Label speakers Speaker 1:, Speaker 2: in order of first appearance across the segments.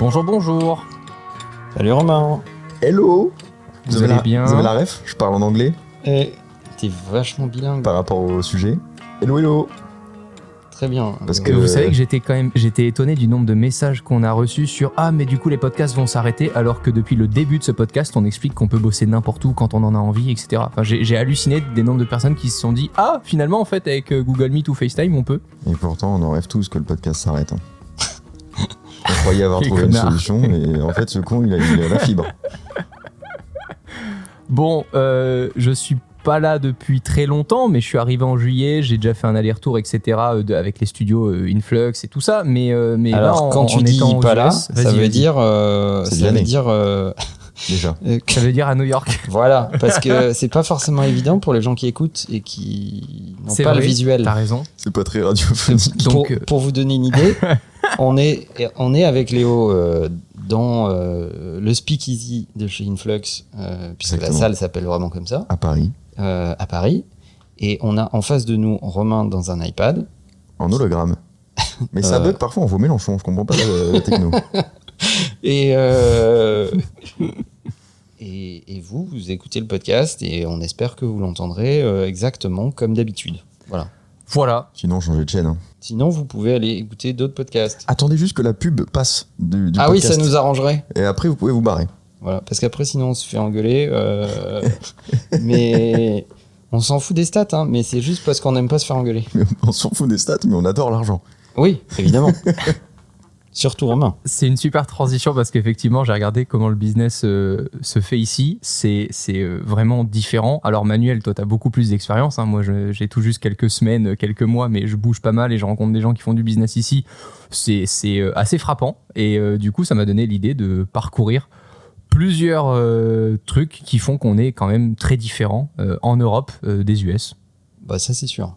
Speaker 1: Bonjour, bonjour.
Speaker 2: Salut Romain.
Speaker 3: Hello
Speaker 1: Vous
Speaker 3: avez
Speaker 1: allez
Speaker 3: la,
Speaker 1: bien
Speaker 3: Vous avez la ref Je parle en anglais
Speaker 2: Et t'es vachement bilingue.
Speaker 3: par rapport au sujet. Hello, hello
Speaker 2: Très bien.
Speaker 3: Parce
Speaker 2: Euh,
Speaker 3: que-
Speaker 1: Vous savez que j'étais quand même j'étais étonné du nombre de messages qu'on a reçus sur ah mais du coup les podcasts vont s'arrêter alors que depuis le début de ce podcast on explique qu'on peut bosser n'importe où quand on en a envie etc. Enfin j'ai j'ai halluciné des nombres de personnes qui se sont dit ah finalement en fait avec euh, Google Meet ou FaceTime on peut.
Speaker 3: Et pourtant, on en rêve tous que le podcast s'arrête. hein. Croyait avoir trouvé une solution, et en fait, ce con, il a, il a la fibre.
Speaker 1: Bon euh, je suis pas là depuis très longtemps mais je suis arrivé en juillet j'ai déjà fait un aller-retour etc euh, de- avec les studios euh, Influx et tout ça mais euh, mais
Speaker 2: Alors
Speaker 1: là, en-
Speaker 2: quand tu
Speaker 1: en
Speaker 2: dis pas là,
Speaker 1: US,
Speaker 2: ça veut dire euh, ça veut dire euh,
Speaker 3: Déjà.
Speaker 2: euh,
Speaker 1: ça veut dire à New York.
Speaker 2: voilà parce que c'est pas forcément évident pour les gens qui écoutent et qui n'ont
Speaker 1: C'est
Speaker 2: pas le visuel.
Speaker 1: T'as raison.
Speaker 3: C'est pas très radiophonique.
Speaker 1: Donc,
Speaker 2: pour, pour vous donner une idée, on est on est avec Léo euh, dans euh, le Speakeasy de chez Influx euh, puisque
Speaker 3: Exactement.
Speaker 2: la salle s'appelle vraiment comme ça
Speaker 3: À Paris,
Speaker 2: à Paris et on a en face de nous Romain dans un iPad
Speaker 3: en hologramme. Mais ça bug parfois en vaut Mélenchon, je comprends pas la, la techno.
Speaker 2: Et, et, et vous, vous écoutez le podcast et on espère que vous l'entendrez exactement comme d'habitude. Voilà.
Speaker 1: Voilà.
Speaker 3: Sinon, changez de chaîne. hein.
Speaker 2: Sinon, vous pouvez aller écouter d'autres podcasts.
Speaker 3: Attendez juste que la pub passe du, du
Speaker 2: ah oui,
Speaker 3: podcast.
Speaker 2: ça nous arrangerait.
Speaker 3: Et après, vous pouvez vous barrer.
Speaker 2: Voilà, parce qu'après, sinon, on se fait engueuler. euh, mais on s'en fout des stats, hein, mais c'est juste parce qu'on n'aime pas se faire engueuler.
Speaker 3: Mais on s'en fout des stats, mais on adore l'argent.
Speaker 2: Oui, évidemment. Surtout Romain.
Speaker 1: C'est une super transition parce qu'effectivement, j'ai regardé comment le business euh, se fait ici. C'est euh, vraiment différent. Alors, Manuel, toi, tu as beaucoup plus d'expérience. hein. Moi, j'ai tout juste quelques semaines, euh, quelques mois, mais je bouge pas mal et je rencontre des gens qui font du business ici. C'est euh, assez frappant. Et du coup, ça m'a donné l'idée de parcourir plusieurs trucs qui font qu'on est quand même très différent en Europe des US.
Speaker 2: Bah, ça, c'est sûr.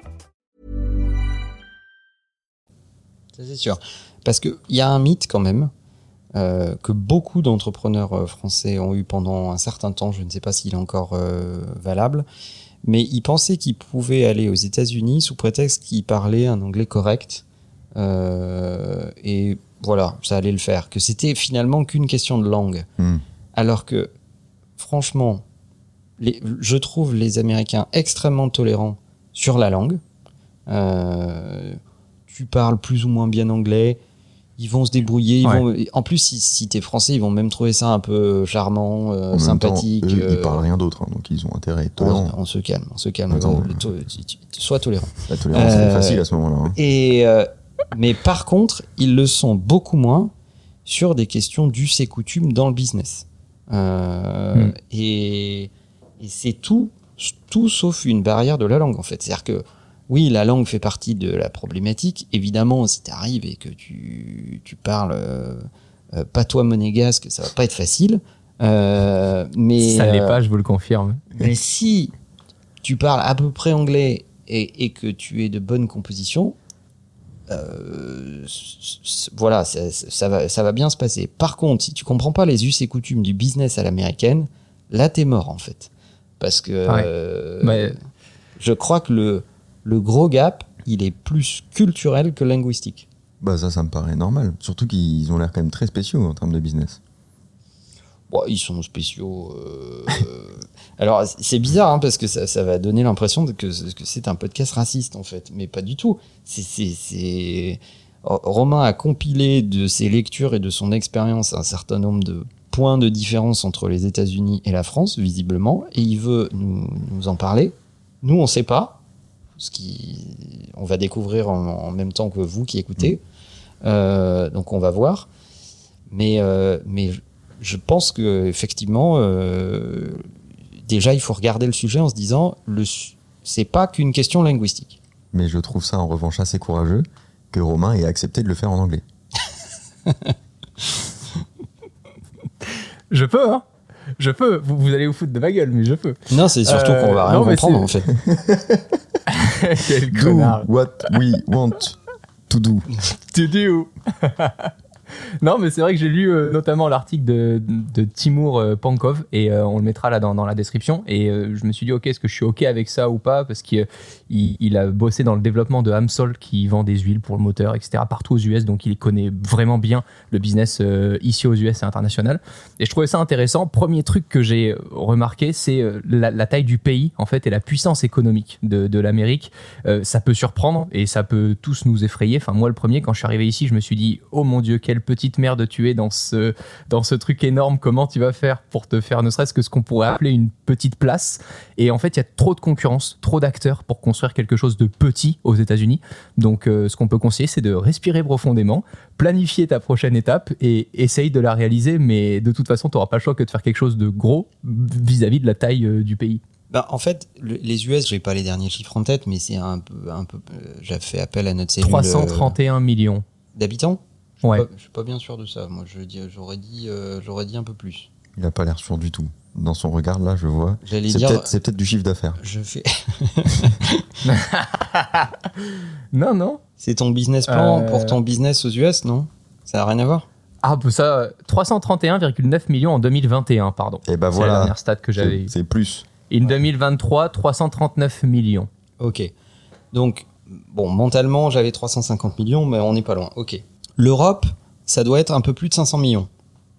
Speaker 2: Ça, c'est sûr. Parce qu'il y a un mythe quand même euh, que beaucoup d'entrepreneurs euh, français ont eu pendant un certain temps. Je ne sais pas s'il est encore euh, valable. Mais ils pensaient qu'ils pouvaient aller aux États-Unis sous prétexte qu'ils parlaient un anglais correct. Euh, et voilà, ça allait le faire. Que c'était finalement qu'une question de langue.
Speaker 3: Hmm.
Speaker 2: Alors que, franchement, les- je trouve les Américains extrêmement tolérants sur la langue. Euh, tu parles plus ou moins bien anglais, ils vont se débrouiller. Ils
Speaker 1: Ouais.
Speaker 2: vont, en plus, si, si t'es français, ils vont même trouver ça un peu charmant, euh,
Speaker 3: En même
Speaker 2: sympathique.
Speaker 3: temps, eux,
Speaker 2: euh,
Speaker 3: ils parlent rien d'autre, hein, donc ils ont intérêt à être
Speaker 2: on,
Speaker 3: tolérants.
Speaker 2: on se calme, on se calme.
Speaker 3: Attends,
Speaker 2: to- sois tolérant.
Speaker 3: La tolérance, c'est
Speaker 2: Euh,
Speaker 3: facile à ce moment-là. hein.
Speaker 2: Et euh, mais par contre, ils le sont beaucoup moins sur des questions d'us et coutumes dans le business. Euh,
Speaker 1: Hmm.
Speaker 2: Et, et c'est tout, tout sauf une barrière de la langue en fait. C'est-à-dire que oui, la langue fait partie de la problématique. Évidemment, si tu arrives et que tu, tu parles euh, euh, patois monégasque, ça va pas être facile. Euh, mais
Speaker 1: ça l'est
Speaker 2: euh,
Speaker 1: pas, je vous le confirme.
Speaker 2: mais si tu parles à peu près anglais et, et que tu es de bonne composition, euh, voilà, ça, ça va, ça va bien se passer. Par contre, si tu comprends pas les us et coutumes du business à l'américaine, là t'es mort en fait. Parce que
Speaker 1: Ouais.
Speaker 2: euh, je crois que le, le gros gap, il est plus culturel que linguistique.
Speaker 3: Bah ça, ça me paraît normal. Surtout qu'ils ont l'air quand même très spéciaux en termes de business.
Speaker 2: Bon, ils sont spéciaux. euh, Alors, c'est bizarre hein, parce que ça, ça va donner l'impression que, que c'est un podcast raciste en fait, mais pas du tout. C'est. Romain a compilé de ses lectures et de son expérience un certain nombre de points de différence entre les États-Unis et la France, visiblement, et il veut nous, nous en parler. Nous, on sait pas, ce qui, on va découvrir en, en même temps que vous qui écoutez. Euh, donc, on va voir. Mais, euh, mais je pense que effectivement, euh, déjà, il faut regarder le sujet en se disant, le, c'est pas qu'une question linguistique.
Speaker 3: Mais je trouve ça en revanche assez courageux que Romain ait accepté de le faire en anglais.
Speaker 1: Je peux, hein Je peux. Vous, vous allez vous foutre de ma gueule, mais je peux.
Speaker 2: Non, c'est surtout
Speaker 1: Euh,
Speaker 2: qu'on va rien
Speaker 1: non,
Speaker 2: comprendre en fait.
Speaker 1: Quel
Speaker 3: Do
Speaker 1: connard.
Speaker 3: what we want to do.
Speaker 1: To do. Non, mais c'est vrai que j'ai lu euh, notamment l'article de, Timur euh, Pankov et euh, on le mettra là dans, la description. Et je me suis dit, ok, est-ce que je suis ok avec ça ou pas? Parce qu'il il, il a bossé dans le développement de Amsol qui vend des huiles pour le moteur, etc. partout aux US. Donc il connaît vraiment bien le business ici aux US et international. Et je trouvais ça intéressant. Premier truc que j'ai remarqué, c'est la, taille du pays en fait et la puissance économique de, l'Amérique. Ça peut surprendre et ça peut tous nous effrayer. Enfin moi le premier quand je suis arrivé ici, je me suis dit oh mon dieu quelle petite merde tu es dans ce dans ce truc énorme. Comment tu vas faire pour te faire ne serait-ce que ce qu'on pourrait appeler une petite place? Et en fait il y a trop de concurrence, trop d'acteurs pour construire quelque chose de petit aux États-Unis. Donc euh, ce qu'on peut conseiller c'est de respirer profondément, planifier ta prochaine étape et essaye de la réaliser. Mais de toute façon tu n'auras pas le choix que de faire quelque chose de gros vis-à-vis de la taille euh, du pays.
Speaker 2: Bah, en fait, le- les US, j'ai pas les derniers chiffres en tête, mais c'est un peu, un peu. euh, J'ai fait appel à notre cellule euh,
Speaker 1: 331 millions.
Speaker 2: d'habitants. Je suis
Speaker 1: Ouais.
Speaker 2: Je suis pas bien sûr de ça. Moi, j'aurais dit, euh, j'aurais dit un peu plus.
Speaker 3: Il a pas l'air sûr du tout. Dans son regard, là, je vois. C'est
Speaker 2: dire.
Speaker 3: peut-être du chiffre d'affaires.
Speaker 2: Je fais.
Speaker 1: Non, non.
Speaker 2: C'est ton business plan
Speaker 1: Euh.
Speaker 2: pour ton business aux US, non? Ça a rien à voir?
Speaker 1: Ah, bah ça, euh, 331,9 millions en 2021, pardon.
Speaker 3: Et ben
Speaker 1: C'est la
Speaker 3: voilà.
Speaker 1: dernière stat que j'avais.
Speaker 3: C'est c'est plus.
Speaker 1: Et en 2023, 339 millions.
Speaker 2: Ok. Donc, bon, mentalement, j'avais 350 millions, mais on n'est pas loin. Ok. L'Europe, ça doit être un peu plus de 500 millions.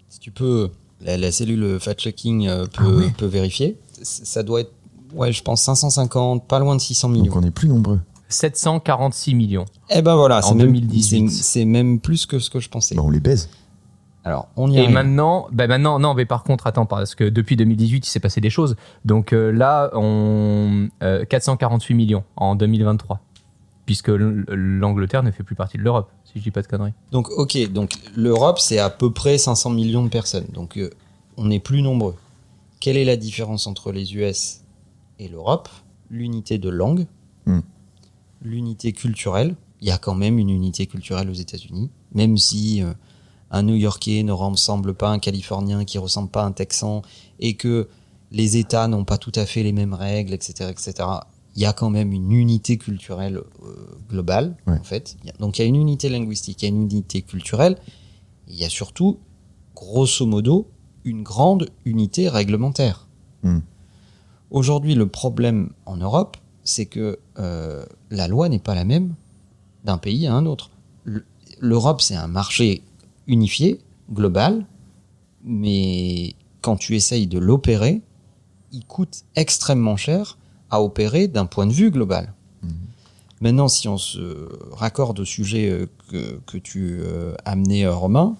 Speaker 2: Si tu peux, la, la cellule fact-checking euh, peut,
Speaker 3: Ah ouais.
Speaker 2: peut vérifier. Ça doit être, ouais, je pense 550, pas loin de 600 millions.
Speaker 3: Donc on est plus nombreux.
Speaker 1: 746 millions.
Speaker 2: Eh ben voilà,
Speaker 1: En
Speaker 2: c'est même,
Speaker 1: 2018.
Speaker 2: c'est- c'est même plus que ce que je pensais.
Speaker 3: Bah, on les baise.
Speaker 2: Alors, on y
Speaker 1: Et
Speaker 2: arrive.
Speaker 1: maintenant, bah maintenant, non, mais par contre, attends, parce que depuis 2018, il s'est passé des choses. Donc euh, là, on euh, 448 millions en 2023, puisque l'Angleterre ne fait plus partie de l'Europe, si je dis pas de conneries.
Speaker 2: Donc, ok, donc l'Europe, c'est à peu près 500 millions de personnes. Donc, euh, on est plus nombreux. Quelle est la différence entre les US et l'Europe? L'unité de langue,
Speaker 3: Hmm.
Speaker 2: l'unité culturelle. Il y a quand même une unité culturelle aux États-Unis, même si euh, un New-Yorkais ne ressemble pas à un Californien, qui ressemble pas à un Texan, et que les États n'ont pas tout à fait les mêmes règles, etc., etc. Il y a quand même une unité culturelle euh, globale,
Speaker 3: Ouais.
Speaker 2: en fait. Donc il y a une unité linguistique, il y a une unité culturelle, il y a surtout, grosso modo, une grande unité réglementaire.
Speaker 3: Hmm.
Speaker 2: Aujourd'hui, le problème en Europe, c'est que euh, la loi n'est pas la même d'un pays à un autre. L'Europe, c'est un marché unifié, global, mais quand tu essayes de l'opérer, il coûte extrêmement cher à opérer d'un point de vue global. Maintenant, si on se raccorde au sujet euh, que, que tu euh, amenais, euh, Romain,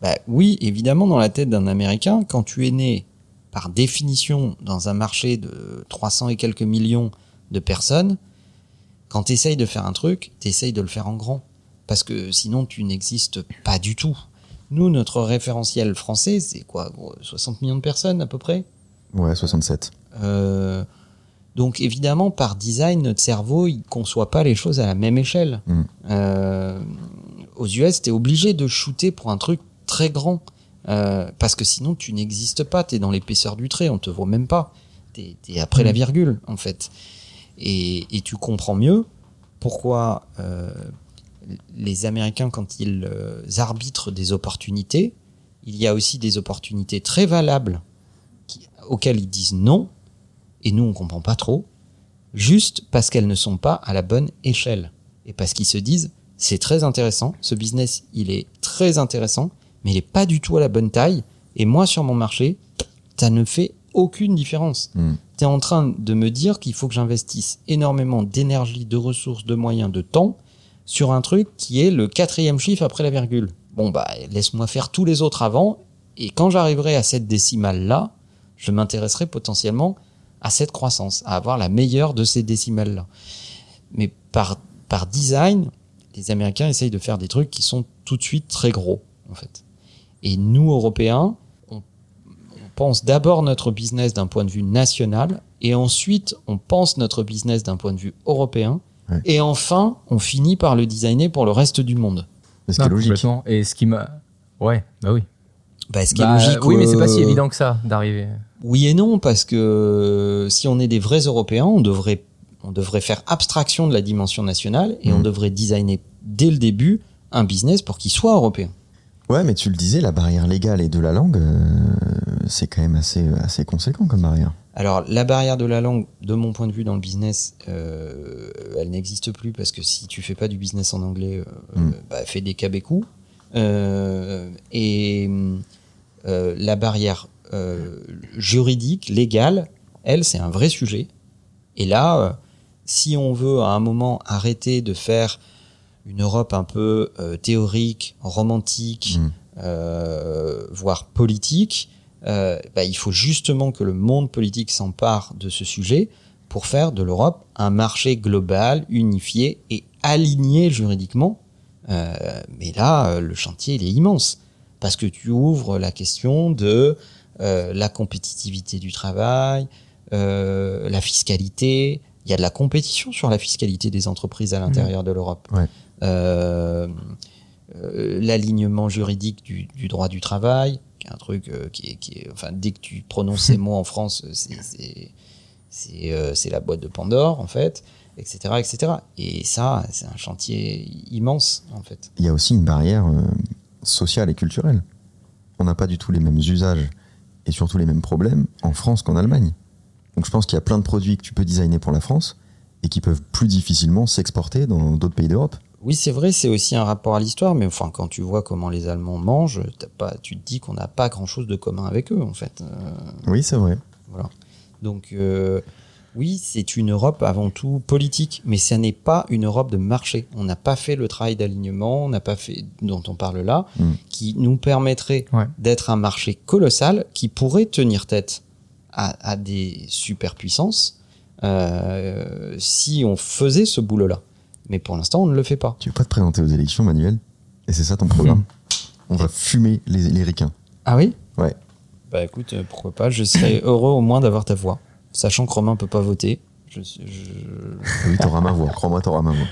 Speaker 2: bah oui, évidemment, dans la tête d'un Américain, quand tu es né par définition dans un marché de 300 et quelques millions de personnes, quand tu essayes de faire un truc, tu essayes de le faire en grand. Parce que sinon, tu n'existes pas du tout. Nous, notre référentiel français, c'est quoi gros, 60 millions de personnes à peu près?
Speaker 3: Ouais, 67.
Speaker 2: Euh, donc évidemment, par design, notre cerveau, il conçoit pas les choses à la même échelle.
Speaker 3: Mm.
Speaker 2: Euh, aux US, tu es obligé de shooter pour un truc très grand. Euh, parce que sinon, tu n'existes pas. Tu es dans l'épaisseur du trait, on te voit même pas. Tu es, après la virgule, en fait. Et, et tu comprends mieux pourquoi euh, les Américains, quand ils euh, arbitrent des opportunités, il y a aussi des opportunités très valables qui- auxquelles ils disent non, et nous on comprend pas trop, juste parce qu'elles ne sont pas à la bonne échelle. Et parce qu'ils se disent, c'est très intéressant, ce business il est très intéressant, mais il est pas du tout à la bonne taille, et moi sur mon marché, ça ne fait aucune différence.
Speaker 3: Mm.
Speaker 2: Tu es en train de me dire qu'il faut que j'investisse énormément d'énergie, de ressources, de moyens, de temps sur un truc qui est le quatrième chiffre après la virgule. Bon bah laisse-moi faire tous les autres avant, et quand j'arriverai à cette décimale-là, je m'intéresserai potentiellement à cette croissance, à avoir la meilleure de ces décimales-là. Mais par, par design, les Américains essayent de faire des trucs qui sont tout de suite très gros, en fait. Et nous, Européens, on, on pense d'abord notre business d'un point de vue national, et ensuite on pense notre business d'un point de vue européen, et enfin on finit par le designer pour le reste du monde.
Speaker 3: Mais ce qui est
Speaker 1: Non,
Speaker 3: logique.
Speaker 1: Et ce qui m'a Ouais, bah oui.
Speaker 2: Bah, ce qui est
Speaker 1: Bah,
Speaker 2: logique.
Speaker 1: oui, mais c'est pas si
Speaker 2: euh,
Speaker 1: évident que ça d'arriver.
Speaker 2: Oui et non, parce que si on est des vrais Européens, on devrait, on devrait faire abstraction de la dimension nationale et on
Speaker 3: Mhm.
Speaker 2: devrait designer dès le début un business pour qu'il soit européen.
Speaker 3: Ouais, mais tu le disais, la barrière légale et de la langue, euh, c'est quand même assez, assez conséquent comme barrière.
Speaker 2: Alors, la barrière de la langue, de mon point de vue dans le business, euh, elle n'existe plus parce que si tu fais pas du business en anglais, euh,
Speaker 3: Mm.
Speaker 2: bah, fais des cabécous. Euh, et euh, la barrière euh, juridique, légale, elle, c'est un vrai sujet. Et là, si on veut à un moment arrêter de faire une Europe un peu euh, théorique, romantique,
Speaker 3: Mm.
Speaker 2: euh, voire politique, euh, bah, il faut justement que le monde politique s'empare de ce sujet pour faire de l'Europe un marché global, unifié et aligné juridiquement. Euh, mais là, euh, le chantier, il est immense. Parce que tu ouvres la question de euh, la compétitivité du travail, euh, la fiscalité. Il y a de la compétition sur la fiscalité des entreprises à l'intérieur de l'Europe.
Speaker 3: Ouais.
Speaker 2: L'alignement juridique du, du droit du travail, qui est un truc qui, est, qui est, enfin, dès que tu prononces ces mots en France, c'est la boîte de Pandore, en fait, etc., etc. Et ça, c'est un chantier immense, en fait.
Speaker 3: Il y a aussi une barrière euh, sociale et culturelle. On n'a pas du tout les mêmes usages et surtout les mêmes problèmes en France qu'en Allemagne. Donc je pense qu'il y a plein de produits que tu peux designer pour la France et qui peuvent plus difficilement s'exporter dans d'autres pays d'Europe.
Speaker 2: Oui, c'est vrai, c'est aussi un rapport à l'histoire, mais enfin, quand tu vois comment les Allemands mangent, pas, tu te dis qu'on n'a pas grand-chose de commun avec eux, en fait. Euh,
Speaker 3: Oui, c'est vrai.
Speaker 2: Voilà. Donc, euh, oui, c'est une Europe avant tout politique, mais ça n'est pas une Europe de marché. On n'a pas fait le travail d'alignement, on n'a pas fait dont on parle là,
Speaker 3: Mm.
Speaker 2: qui nous permettrait
Speaker 1: Ouais.
Speaker 2: d'être un marché colossal qui pourrait tenir tête à, à des superpuissances euh, si on faisait ce boulot-là. Mais pour l'instant, on ne le fait pas.
Speaker 3: Tu veux pas te présenter aux élections, Manuel? Et c'est ça ton programme? On va fumer les, les ricains.
Speaker 2: Ah oui?
Speaker 3: Ouais.
Speaker 2: Bah écoute, euh, pourquoi pas, je serais heureux au moins d'avoir ta voix. Sachant que Romain peut pas voter. Je, je-
Speaker 3: Oui, t'auras ma voix. Crois-moi, t'auras ma voix.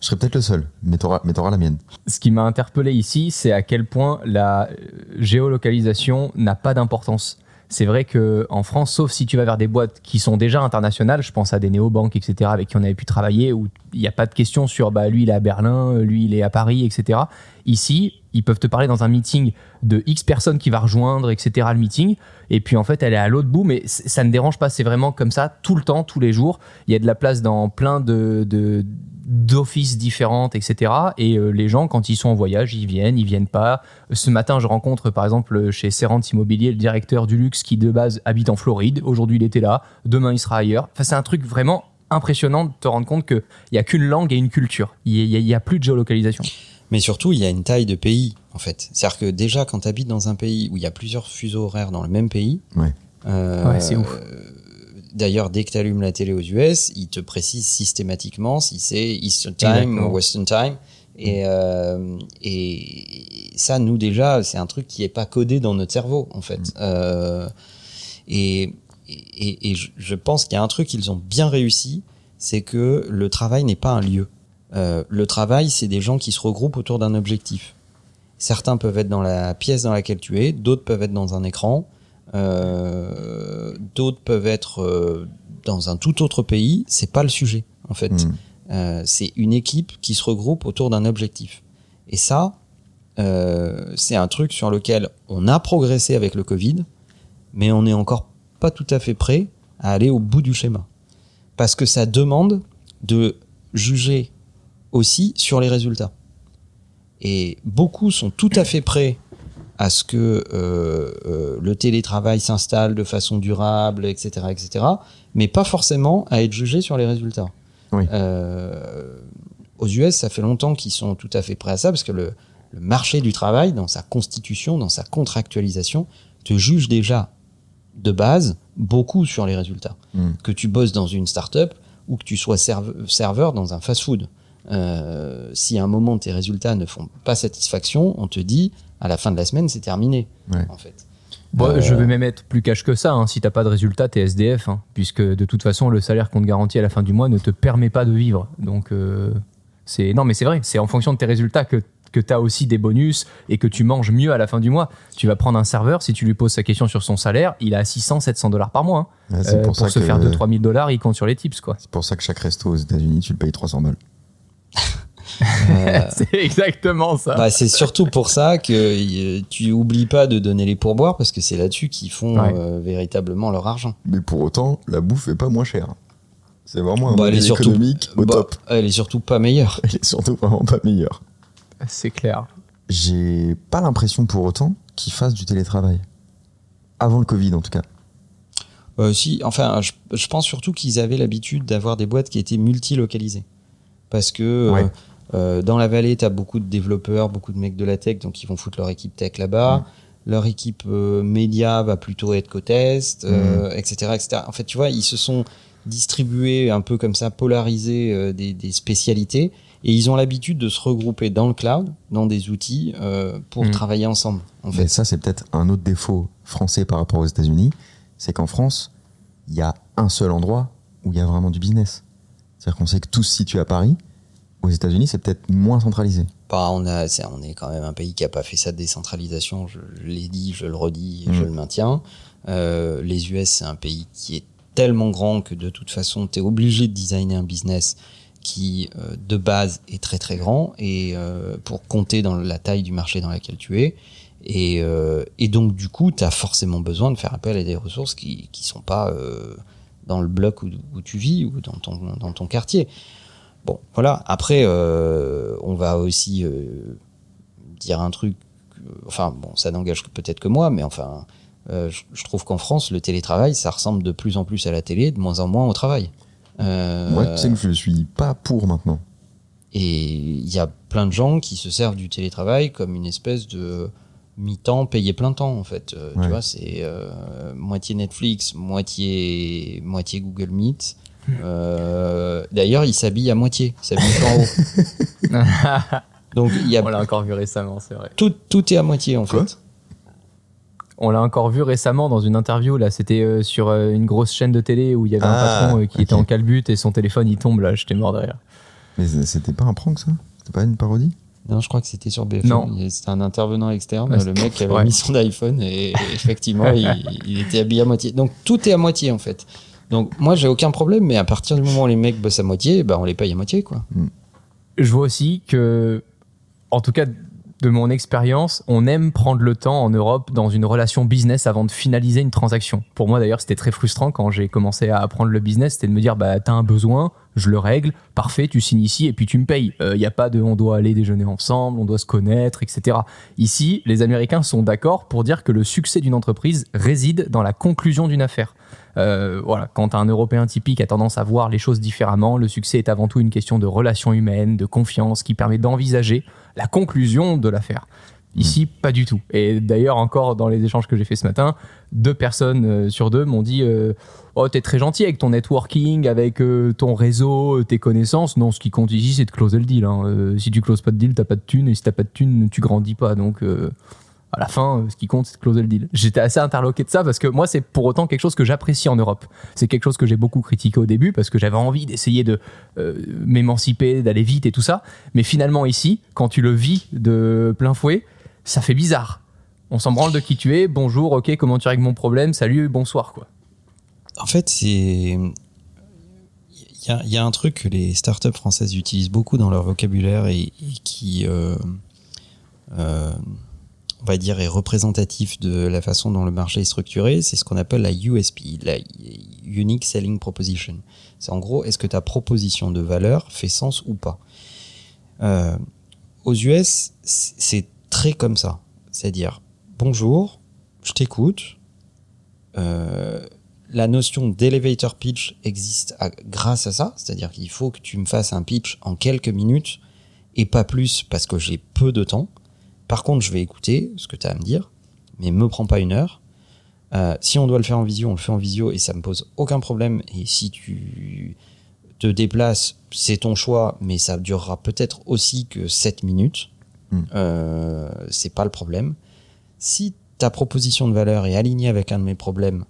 Speaker 3: Je serai peut-être le seul, mais t'auras, mais t'auras la mienne.
Speaker 1: Ce qui m'a interpellé ici, c'est à quel point la géolocalisation n'a pas d'importance. C'est vrai que en France, sauf si tu vas vers des boîtes qui sont déjà internationales, je pense à des néobanques, etc., avec qui on avait pu travailler, où il n'y a pas de question sur bah, lui il est à Berlin, lui il est à Paris, etc. Ici, ils peuvent te parler dans un meeting de X personnes qui va rejoindre, etc., le meeting, et puis en fait elle est à l'autre bout, mais ça ne dérange pas, c'est vraiment comme ça, tout le temps, tous les jours. Il y a de la place dans plein de, de d'offices différentes, etc. Et euh, les gens, quand ils sont en voyage, ils viennent, ils viennent pas. Ce matin, je rencontre par exemple chez Serrant Immobilier le directeur du luxe qui de base habite en Floride. Aujourd'hui, il était là. Demain, il sera ailleurs. Enfin, c'est un truc vraiment impressionnant de te rendre compte qu'il n'y a qu'une langue et une culture. Il n'y a, plus de géolocalisation.
Speaker 2: Mais surtout, il y a une taille de pays, en fait. C'est-à-dire que déjà, quand tu habites dans un pays où il y a plusieurs fuseaux horaires dans le même pays,
Speaker 3: Ouais.
Speaker 2: euh,
Speaker 1: Ouais, c'est ouf.
Speaker 2: D'ailleurs, dès que tu allumes la télé aux US, ils te précisent systématiquement si c'est Eastern Time ou Western Time. Et, euh, et ça, nous déjà, c'est un truc qui est pas codé dans notre cerveau, en fait. Euh, et, et, et je- pense qu'il y a un truc qu'ils ont bien réussi, c'est que le travail n'est pas un lieu. Euh, le travail, c'est des gens qui se regroupent autour d'un objectif. Certains peuvent être dans la pièce dans laquelle tu es, d'autres peuvent être dans un écran, d'autres peuvent être euh, dans un tout autre pays. C'est pas le sujet, en fait.
Speaker 3: Mm.
Speaker 2: Euh, c'est une équipe qui se regroupe autour d'un objectif. Et ça, euh, c'est un truc sur lequel on a progressé avec le Covid, mais on n'est encore pas tout à fait prêt à aller au bout du schéma. Parce que ça demande de juger aussi sur les résultats. Et beaucoup sont tout à fait prêts à ce que euh, euh, le télétravail s'installe de façon durable, etc., etc., mais pas forcément à être jugé sur les résultats.
Speaker 3: Oui.
Speaker 2: Euh, aux US, ça fait longtemps qu'ils sont tout à fait prêts à ça, parce que le, le marché du travail, dans sa constitution, dans sa contractualisation, te juge déjà de base beaucoup sur les résultats.
Speaker 3: Mm.
Speaker 2: Que tu bosses dans une start-up ou que tu sois serve- serveur dans un fast-food. Euh, si à un moment tes résultats ne font pas satisfaction, on te dit à la fin de la semaine c'est terminé.
Speaker 3: Ouais.
Speaker 2: En fait.
Speaker 1: Bon,
Speaker 2: Euh,
Speaker 1: Je vais même être plus cash que ça. hein. Si t'as pas de résultat, t'es SDF, hein, puisque de toute façon, le salaire qu'on te garantit à la fin du mois ne te permet pas de vivre. Donc, euh, c'est non, mais c'est vrai. C'est en fonction de tes résultats que que tu as aussi des bonus et que tu manges mieux à la fin du mois. Tu vas prendre un serveur, si tu lui poses sa question sur son salaire, il a 600, 700 dollars par mois. hein.
Speaker 3: Ouais, c'est
Speaker 1: Euh,
Speaker 3: pour,
Speaker 1: pour
Speaker 3: ça
Speaker 1: se
Speaker 3: que-
Speaker 1: faire 2-3 000 dollars, il compte sur les tips, quoi.
Speaker 3: C'est pour ça que chaque resto aux États-Unis, tu le payes 300 balles.
Speaker 2: Euh,
Speaker 1: C'est exactement ça.
Speaker 2: bah, c'est surtout pour ça que tu oublies pas de donner les pourboires parce que c'est là-dessus qu'ils font
Speaker 1: Ouais.
Speaker 2: euh, véritablement leur argent.
Speaker 3: Mais pour autant, la bouffe est pas moins chère. C'est vraiment un
Speaker 2: Bah, elle est surtout-
Speaker 3: économique au
Speaker 2: Bah,
Speaker 3: top.
Speaker 2: Elle est surtout pas meilleure.
Speaker 3: Elle est surtout vraiment pas meilleure.
Speaker 1: C'est clair.
Speaker 3: J'ai pas l'impression pour autant qu'ils fassent du télétravail. Avant le Covid, en tout cas.
Speaker 2: Euh, si, enfin, je, je pense surtout qu'ils avaient l'habitude d'avoir des boîtes qui étaient multilocalisées. Parce que
Speaker 3: Ouais.
Speaker 2: euh, dans la vallée, tu as beaucoup de développeurs, beaucoup de mecs de la tech, donc ils vont foutre leur équipe tech là-bas. Leur équipe euh, média va plutôt être côte est, euh, etc., etc. En fait, tu vois, ils se sont distribués un peu comme ça, polarisés euh, des, des spécialités, et ils ont l'habitude de se regrouper dans le cloud, dans des outils, euh, pour
Speaker 1: Mhm.
Speaker 2: travailler ensemble. En
Speaker 3: Mais ça, c'est peut-être un autre défaut français par rapport aux États-Unis. C'est qu'en France, il y a un seul endroit où il y a vraiment du business. C'est-à-dire qu'on sait que tout se situe à Paris. Aux États-Unis, c'est peut-être moins centralisé.
Speaker 2: Bah, on, a, c'est- on est quand même un pays qui a pas fait sa décentralisation. Je, je l'ai dit, je le redis, je
Speaker 3: Mm.
Speaker 2: le maintiens. Euh, les US, c'est un pays qui est tellement grand que de toute façon, tu es obligé de designer un business qui, euh, de base, est très très grand et euh, pour compter dans la taille du marché dans laquelle tu es. Et, euh, et donc, du coup, tu as forcément besoin de faire appel à des ressources qui qui sont pas euh, dans le bloc où, où tu vis ou dans ton, dans ton quartier. Bon, voilà. Après, euh, on va aussi euh, dire un truc. euh, Enfin, bon, ça n'engage peut-être que moi, mais enfin, euh, je, je trouve qu'en France, le télétravail, ça ressemble de plus en plus à la télé, de moins en moins au travail.
Speaker 3: Moi, tu sais que je suis pas pour maintenant.
Speaker 2: et il y a plein de gens qui se servent du télétravail comme une espèce de mi-temps payé plein temps en fait.
Speaker 3: Ouais.
Speaker 2: Tu vois, c'est moitié Netflix, moitié moitié Google Meet. Euh, D'ailleurs, ils s'habillent à moitié, ils s'habillent qu'en haut. Donc il y a
Speaker 1: On l'a encore vu récemment, c'est vrai.
Speaker 2: tout, tout est à moitié en
Speaker 3: Quoi
Speaker 2: fait.
Speaker 1: On l'a encore vu récemment dans une interview. Là, c'était euh, sur euh, une grosse chaîne de télé où il y avait un
Speaker 3: Ah,
Speaker 1: patron euh, qui était
Speaker 3: ok.
Speaker 1: en calbute et son téléphone il tombe là. J'étais mort de rire.
Speaker 3: Mais c'était pas un prank, ça? C'était pas une parodie?
Speaker 2: Non, je crois que c'était sur BFM.
Speaker 1: Non.
Speaker 2: Il- C'était un intervenant externe,
Speaker 1: Ouais,
Speaker 2: le mec qui avait
Speaker 1: ouais.
Speaker 2: mis son iPhone et, et effectivement, il, il était habillé à moitié. Donc tout est à moitié en fait. Donc moi, j'ai aucun problème, mais à partir du moment où les mecs bossent à moitié, bah, on les paye à moitié quoi.
Speaker 1: Je vois aussi que, en tout cas, de mon expérience, on aime prendre le temps en Europe dans une relation business avant de finaliser une transaction. Pour moi, d'ailleurs, c'était très frustrant quand j'ai commencé à apprendre le business. C'était de me dire, bah, t'as un besoin, je le règle, parfait, tu signes ici et puis tu me payes. Il n'y a pas de on doit aller déjeuner ensemble, on doit se connaître, etc. Ici, les Américains sont d'accord pour dire que le succès d'une entreprise réside dans la conclusion d'une affaire. Euh, voilà, quand un Européen typique a tendance à voir les choses différemment, le succès est avant tout une question de relations humaines, de confiance, qui permet d'envisager la conclusion de l'affaire. Ici, pas du tout. Et d'ailleurs, encore dans les échanges que j'ai fait ce matin, deux personnes euh, sur deux m'ont dit euh, Oh, t'es très gentil avec ton networking, avec euh, ton réseau, tes connaissances. Non, ce qui compte ici, c'est de closer le deal. hein. Euh, si tu closes pas de deal, t'as pas de thune. Et si t'as pas de thune, tu grandis pas. Donc, à la fin, ce qui compte, c'est de closer le deal. J'étais assez interloqué de ça parce que moi, c'est pour autant quelque chose que j'apprécie en Europe. C'est quelque chose que j'ai beaucoup critiqué au début parce que j'avais envie d'essayer de euh, m'émanciper, d'aller vite et tout ça. Mais finalement, ici, quand tu le vis de plein fouet, ça fait bizarre. On s'en branle de qui tu es. Bonjour, ok, comment tu règles mon problème? Salut, bonsoir, quoi.
Speaker 2: En fait, c'est il y a, un truc que les startups françaises utilisent beaucoup dans leur vocabulaire et, qui, euh, euh, on va dire, est représentatif de la façon dont le marché est structuré. C'est ce qu'on appelle la USP, la Unique Selling Proposition. C'est en gros, est-ce que ta proposition de valeur fait sens ou pas? Euh, Aux US, c'est comme ça. C'est-à-dire, bonjour, je t'écoute. Euh, la notion d'elevator pitch existe grâce à ça, c'est-à-dire qu'il faut que tu me fasses un pitch en quelques minutes et pas plus parce que j'ai peu de temps. Par contre, je vais écouter ce que tu as à me dire, mais me prends pas une heure. Euh, si on doit le faire en visio, on le fait en visio et ça me pose aucun problème. Et si tu te déplaces, c'est ton choix, mais ça durera peut-être aussi que 7 minutes.
Speaker 3: Mm.
Speaker 2: Euh, c'est pas le problème. Si ta proposition de valeur est alignée avec un de mes problèmes,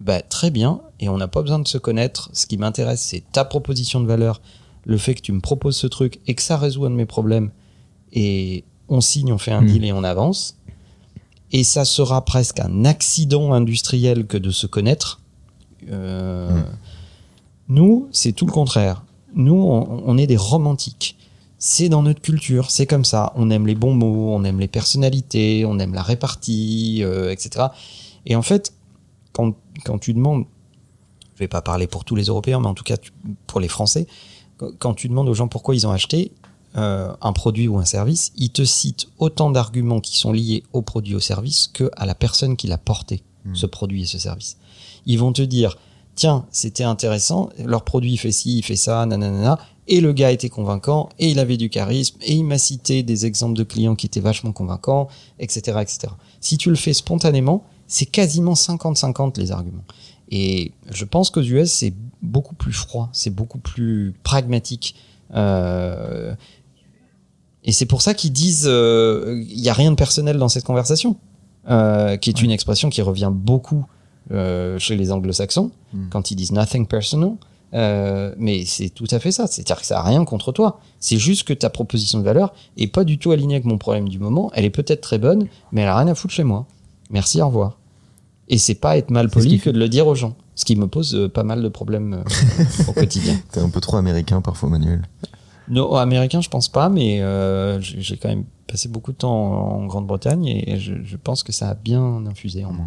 Speaker 2: bah, très bien, et on n'a pas besoin de se connaître. Ce qui m'intéresse, c'est ta proposition de valeur, le fait que tu me proposes ce truc et que ça résout un de mes problèmes, et on signe, on fait un
Speaker 1: Mm.
Speaker 2: deal et on avance. Et ça sera presque un accident industriel que de se connaître. Euh,
Speaker 3: Mm.
Speaker 2: Nous, c'est tout le contraire. Nous, on, on est des romantiques. C'est dans notre culture, c'est comme ça. On aime les bons mots, on aime les personnalités, on aime la répartie, euh, etc. Et en fait, quand, quand tu demandes, je vais pas parler pour tous les Européens, mais en tout cas tu- pour les Français, quand- tu demandes aux gens pourquoi ils ont acheté euh, un produit ou un service, ils te citent autant d'arguments qui sont liés au produit ou au service que à la personne qui l'a porté, ce produit et ce service. Ils vont te dire, tiens, c'était intéressant, leur produit il fait ci, il fait ça, nanana, et le gars était convaincant, et il avait du charisme, et il m'a cité des exemples de clients qui étaient vachement convaincants, etc., etc. Si tu le fais spontanément, c'est quasiment 50-50 les arguments. Et je pense qu'aux US, c'est beaucoup plus froid, c'est beaucoup plus pragmatique. Euh, et c'est pour ça qu'ils disent euh, il n'y a rien de personnel dans cette conversation, euh, qui est une expression qui revient beaucoup chez les anglo-saxons,
Speaker 3: Mm.
Speaker 2: quand ils disent nothing personal. Euh, mais c'est tout à fait ça. C'est-à-dire que ça n'a rien contre toi. C'est juste que ta proposition de valeur est pas du tout alignée avec mon problème du moment. Elle est peut-être très bonne, mais elle a rien à foutre chez moi. Merci, au revoir. Et c'est pas être mal poli que
Speaker 1: fait-
Speaker 2: de le dire aux gens. Ce qui me pose euh, pas mal de problèmes euh, au quotidien.
Speaker 3: T'es un peu trop américain parfois, Manuel.
Speaker 2: Non, américain, je pense pas, mais euh, j'ai quand même passé beaucoup de temps en, en Grande-Bretagne et je, je pense que ça a bien infusé en moi.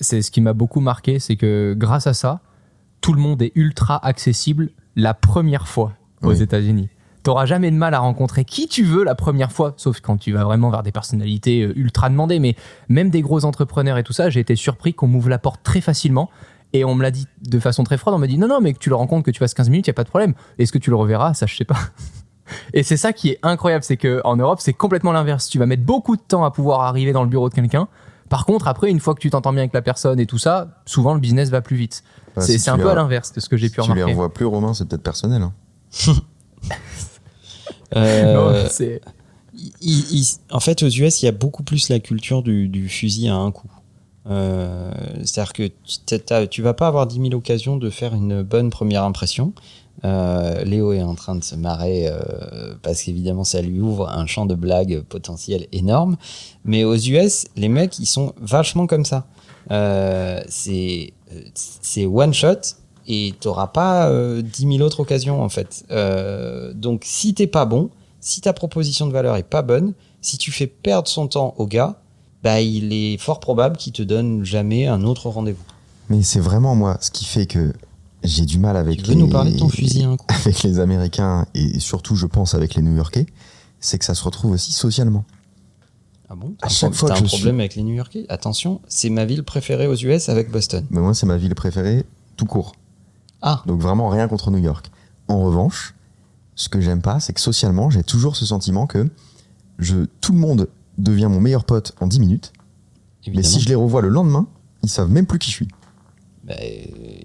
Speaker 1: C'est ce qui m'a beaucoup marqué, c'est que grâce à ça, tout le monde est ultra accessible la première fois aux
Speaker 3: Oui.
Speaker 1: États-Unis. T'auras jamais de mal à rencontrer qui tu veux la première fois, sauf quand tu vas vraiment vers des personnalités euh, ultra demandées. Mais même des gros entrepreneurs et tout ça, j'ai été surpris qu'on m'ouvre la porte très facilement. Et on me l'a dit de façon très froide. On m'a dit non, non, mais que tu le rencontres, que tu fasses 15 minutes, il n'y a pas de problème. Est-ce que tu le reverras? Ça, je sais pas. Et c'est ça qui est incroyable, c'est que en Europe, c'est complètement l'inverse. Tu vas mettre beaucoup de temps à pouvoir arriver dans le bureau de quelqu'un. Par contre, après, une fois que tu t'entends bien avec la personne et tout ça, souvent le business va plus vite.
Speaker 3: Bah,
Speaker 1: c'est
Speaker 3: si
Speaker 1: un peu à l'inverse de ce que j'ai
Speaker 3: Si
Speaker 1: pu
Speaker 3: tu les
Speaker 1: remarquer.
Speaker 3: revois plus, Romain, c'est peut-être personnel. hein.
Speaker 2: Euh,
Speaker 1: Non, c'est-
Speaker 2: il- il- en fait, aux US, il y a beaucoup plus la culture du, du fusil à un coup. Euh, C'est-à-dire que tu vas pas avoir 10 000 occasions de faire une bonne première impression. Euh, Léo est en train de se marrer euh, parce qu'évidemment ça lui ouvre un champ de blagues potentiel énorme. Mais aux US, les mecs ils sont vachement comme ça. Euh, c'est one shot et t'auras pas euh, 10 000 autres occasions en fait. Donc si t'es pas bon, si ta proposition de valeur est pas bonne, si tu fais perdre son temps au gars, bah il est fort probable qu'il te donne jamais un autre rendez-vous.
Speaker 3: Mais c'est vraiment moi ce qui fait que j'ai du mal avec les...
Speaker 2: nous parler de ton fusil à un coup
Speaker 3: avec les Américains et surtout, je pense, avec les New-Yorkais, c'est que ça se retrouve aussi socialement.
Speaker 2: Ah bon?
Speaker 3: À chaque fois que
Speaker 2: un
Speaker 3: je
Speaker 2: problème avec les New-Yorkais? Attention, c'est ma ville préférée aux US avec Boston.
Speaker 3: Mais moi, c'est ma ville préférée, tout court.
Speaker 2: Ah,
Speaker 3: Donc vraiment rien contre New York. En revanche, ce que j'aime pas, c'est que socialement, j'ai toujours ce sentiment que je, tout le monde devient mon meilleur pote en 10 minutes, mais
Speaker 2: évidemment.
Speaker 3: si je les revois le lendemain, ils savent même plus qui je suis.
Speaker 2: Bah,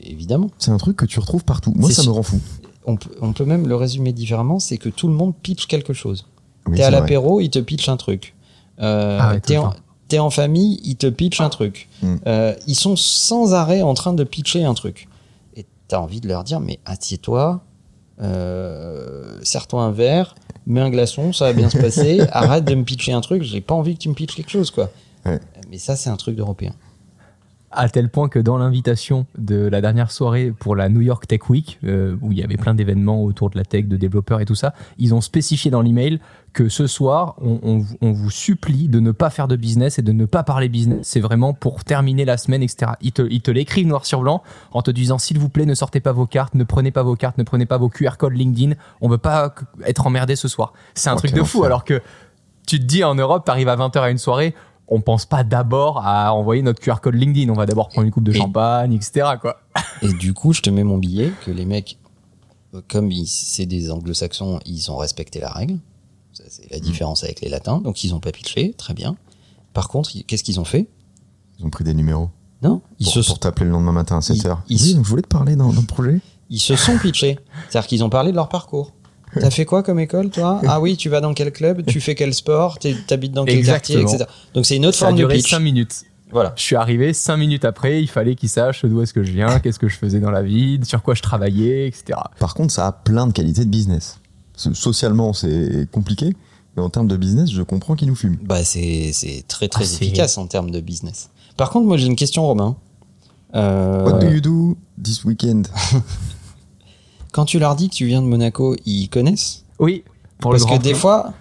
Speaker 2: évidemment.
Speaker 3: C'est un truc que tu retrouves partout. Moi, ça me rend fou.
Speaker 2: On peut, on peut même le résumer différemment, c'est que tout le monde pitch quelque chose.
Speaker 3: Oui,
Speaker 2: T'es à l'apéro, il te pitch un truc. Euh,
Speaker 1: Ah ouais,
Speaker 2: t'es en, famille, il te pitch un truc.
Speaker 3: Mm.
Speaker 2: Euh, ils sont sans arrêt en train de pitcher un truc. Et t'as envie de leur dire, mais assieds-toi, euh, serre-toi un verre, mets un glaçon, ça va bien se passer. Arrête de me pitcher un truc, j'ai pas envie que tu me pitches quelque chose, quoi.
Speaker 3: Ouais.
Speaker 2: Mais ça, c'est un truc d'européen.
Speaker 1: À tel point que dans l'invitation de la dernière soirée pour la New York Tech Week, euh, où il y avait plein d'événements autour de la tech, de développeurs et tout ça, ils ont spécifié dans l'email que ce soir, on, on vous- on vous supplie de ne pas faire de business et de ne pas parler business. C'est vraiment pour terminer la semaine, etc. Ils te, ils te l'écrivent noir sur blanc en te disant, s'il vous plaît, ne sortez pas vos cartes, ne prenez pas vos cartes, ne prenez pas vos QR codes LinkedIn. On veut pas être emmerdé ce soir. C'est un truc de fou. Alors que tu te dis en Europe, t'arrives à 20h à une soirée, on pense pas d'abord à envoyer notre QR code LinkedIn. On va d'abord prendre une coupe de
Speaker 2: Et-
Speaker 1: champagne, etc. Quoi.
Speaker 2: Et du coup, je te mets mon billet que les mecs comme ils- c'est des anglo-saxons, ils ont respecté la règle. C'est
Speaker 3: Mm.
Speaker 2: la différence avec les latins. Donc, ils ont pas pitché, très bien. Par contre, ils- qu'est-ce qu'ils ont fait?
Speaker 3: Ils ont pris des numéros.
Speaker 2: Non, ils
Speaker 3: pour,
Speaker 2: se
Speaker 3: pour
Speaker 2: sont,
Speaker 3: t'appeler le lendemain matin à 7h.
Speaker 2: ils-
Speaker 3: oui, donc je voulais te parler d'un projet.
Speaker 2: ils se sont pitchés. C'est-à-dire qu'ils ont parlé de leur parcours. T'as fait quoi comme école, toi? Ah oui, tu vas dans quel club? Tu fais quel sport? T'es- T'habites dans quel quartier
Speaker 1: Exactement.
Speaker 2: etc. Donc, c'est une autre
Speaker 1: Ça a
Speaker 2: forme de
Speaker 1: duré
Speaker 2: pitch.
Speaker 1: 5 minutes.
Speaker 2: Voilà.
Speaker 1: Je suis arrivé 5 minutes après, il fallait qu'ils sachent d'où est-ce que je viens, qu'est-ce que je faisais dans la vie, sur quoi je travaillais, etc.
Speaker 3: Par contre, ça a plein de qualités de business. So- Socialement, c'est compliqué. Mais en termes de business, je comprends qu'ils nous fument.
Speaker 2: Bah, c'est c'est très très
Speaker 1: Ah,
Speaker 2: efficace en termes de business. Par contre, moi j'ai une question, Romain. Euh,
Speaker 3: What do you do this weekend?
Speaker 2: quand tu leur dis que tu viens de Monaco, ils connaissent
Speaker 1: Oui, pour
Speaker 2: Parce
Speaker 1: le
Speaker 2: que des
Speaker 1: prix.
Speaker 2: fois.